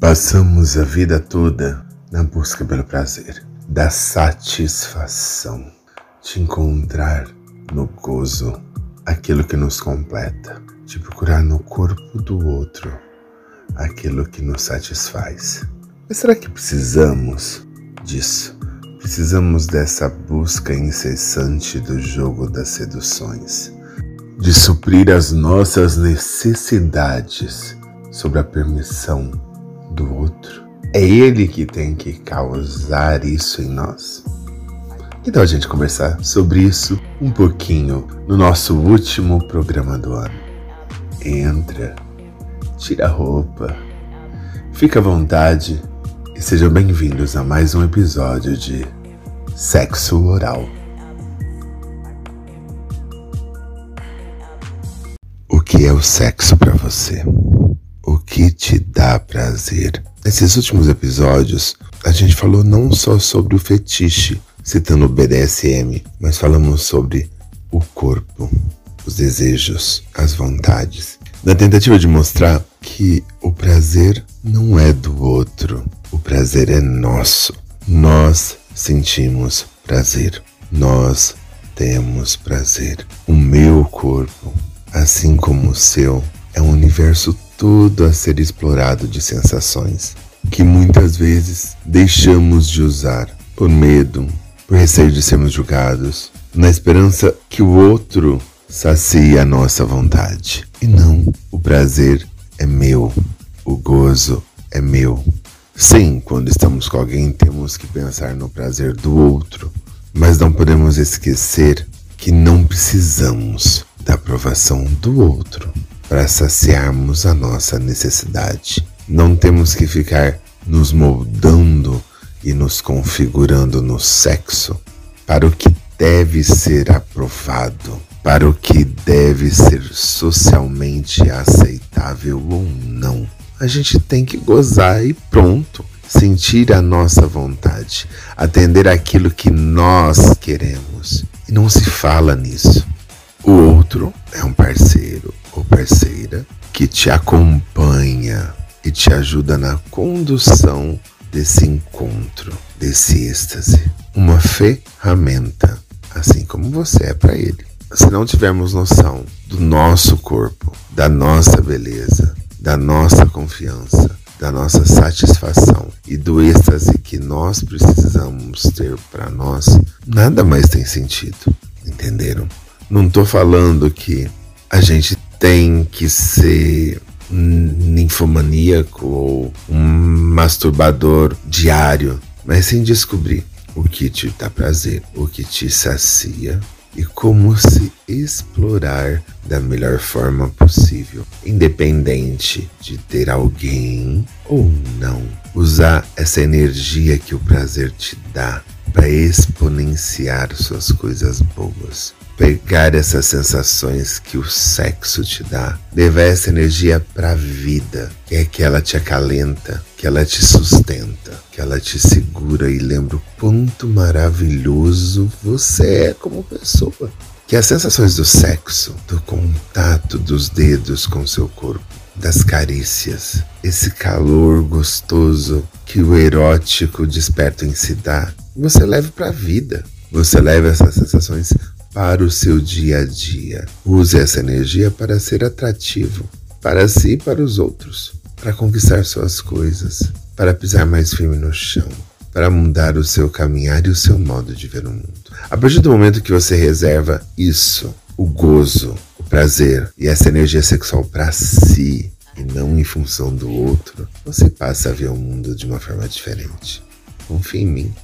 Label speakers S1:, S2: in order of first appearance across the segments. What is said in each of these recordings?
S1: Passamos a vida toda na busca pelo prazer, da satisfação, de encontrar no gozo aquilo que nos completa, de procurar no corpo do outro aquilo que nos satisfaz. Mas será que precisamos disso? Precisamos dessa busca incessante do jogo das seduções, de suprir as nossas necessidades sob a permissão do outro. É ele que tem que causar isso em nós. Então a gente conversar sobre isso um pouquinho no nosso último programa do ano. Entra, tira a roupa, fica à vontade e sejam bem-vindos a mais um episódio de Sexo Oral. O que é o sexo para você? Que te dá prazer? Nesses últimos episódios, a gente falou não só sobre o fetiche, citando o BDSM, mas falamos sobre o corpo, os desejos, as vontades, na tentativa de mostrar que o prazer não é do outro, o prazer é nosso. Nós sentimos prazer, nós temos prazer. O meu corpo, assim como o seu, é um universo todo a ser explorado de sensações que muitas vezes deixamos de usar por medo, por receio de sermos julgados, na esperança que o outro sacie a nossa vontade. E não, o prazer é meu, o gozo é meu. Sim, quando estamos com alguém, temos que pensar no prazer do outro, mas não podemos esquecer que não precisamos da aprovação do outro para saciarmos a nossa necessidade. Não temos que ficar nos moldando e nos configurando no sexo para o que deve ser aprovado, para o que deve ser socialmente aceitável ou não. A gente tem que gozar e pronto. Sentir a nossa vontade, atender aquilo que nós queremos. E não se fala nisso. O outro é um parceiro parceira que te acompanha e te ajuda na condução desse encontro, desse êxtase. Uma ferramenta, assim como você é para ele. Se não tivermos noção do nosso corpo, da nossa beleza, da nossa confiança, da nossa satisfação e do êxtase que nós precisamos ter para nós, nada mais tem sentido. Entenderam? Não estou falando que a gente tem que ser ninfomaníaco ou um masturbador diário, mas sem descobrir o que te dá prazer, o que te sacia e como se explorar da melhor forma possível, independente de ter alguém ou não. Usar essa energia que o prazer te dá para exponenciar suas coisas boas. Pegar essas sensações que o sexo te dá, levar essa energia para a vida, que é que ela te acalenta, que ela te sustenta, que ela te segura. E lembra o quanto maravilhoso você é como pessoa. Que as sensações do sexo, do contato dos dedos com seu corpo, das carícias, esse calor gostoso que o erótico desperta em si dá, você leve para a vida. Você leva essas sensações para o seu dia a dia. Use essa energia para ser atrativo para si e para os outros, para conquistar suas coisas, para pisar mais firme no chão, para mudar o seu caminhar e o seu modo de ver o mundo. A partir do momento que você reserva isso, o gozo, o prazer e essa energia sexual para si e não em função do outro, você passa a ver o mundo de uma forma diferente. Confie em mim.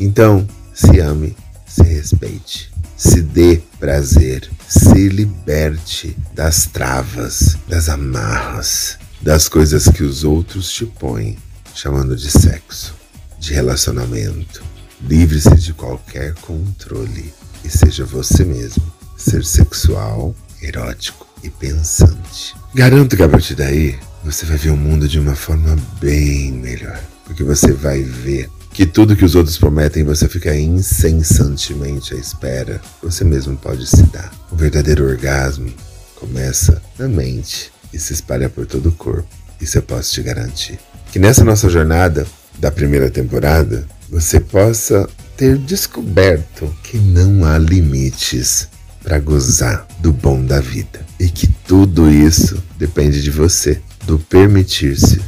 S1: Então, se ame, se respeite se dê prazer, se liberte das travas, das amarras, das coisas que os outros te põem, chamando de sexo, de relacionamento. Livre-se de qualquer controle e seja você mesmo, ser sexual, erótico e pensante. Garanto que a partir daí você vai ver o mundo de uma forma bem melhor, porque você vai ver que tudo que os outros prometem você fica incessantemente à espera, você mesmo pode se dar. O verdadeiro orgasmo começa na mente e se espalha por todo o corpo. Isso eu posso te garantir. que nessa nossa jornada da primeira temporada você possa ter descoberto que não há limites para gozar do bom da vida e que tudo isso depende de você, do permitir-se,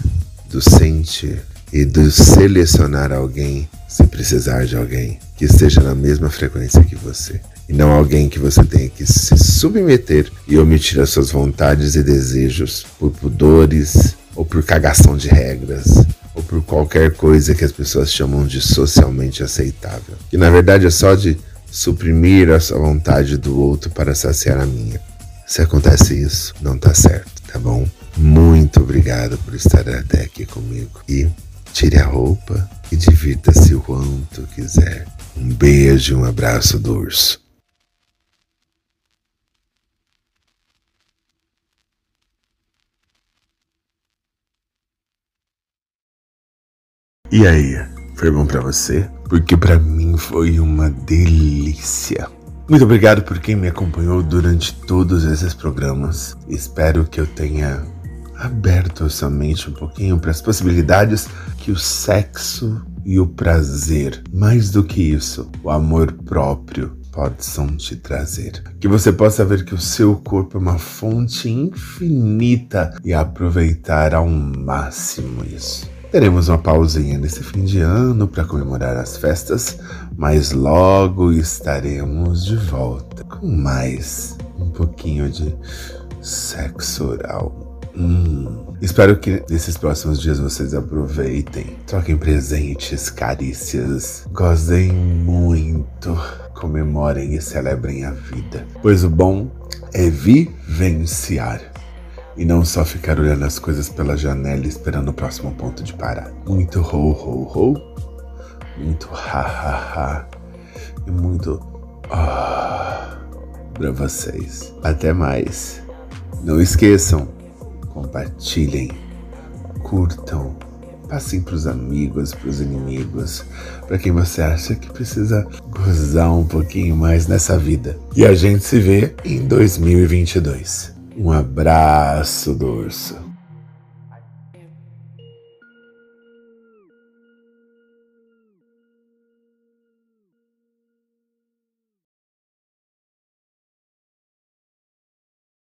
S1: do sentir e do selecionar alguém se precisar de alguém que esteja na mesma frequência que você e não alguém que você tenha que se submeter e omitir as suas vontades e desejos por pudores ou por cagação de regras ou por qualquer coisa que as pessoas chamam de socialmente aceitável. Que na verdade é só de suprimir a sua vontade do outro para saciar a minha. Se acontece isso, não tá certo, tá bom? Muito obrigado por estar até aqui comigo. E tire a roupa e divirta-se o quanto quiser. Um beijo e um abraço do urso. E aí, foi bom para você? Porque para mim foi uma delícia. Muito obrigado por quem me acompanhou durante todos esses programas. Espero que eu tenha aberto sua mente um pouquinho para as possibilidades que o sexo e o prazer, mais do que isso, o amor próprio possam te trazer. Que você possa ver que o seu corpo é uma fonte infinita e aproveitar ao máximo isso. Teremos uma pausinha nesse fim de ano para comemorar as festas, mas logo estaremos de volta com mais um pouquinho de sexo oral. Hum. Espero que nesses próximos dias vocês aproveitem, troquem presentes, carícias, gozem muito, comemorem e celebrem a vida, pois o bom é vivenciar e não só ficar olhando as coisas pela janela esperando o próximo ponto de parar. Muito ho ho ho, muito ha ha ha e muito ah para vocês. Até mais. Não esqueçam, compartilhem, curtam, passem para os amigos, para os inimigos, para quem você acha que precisa gozar um pouquinho mais nessa vida. E a gente se vê em 2022. Um abraço do urso.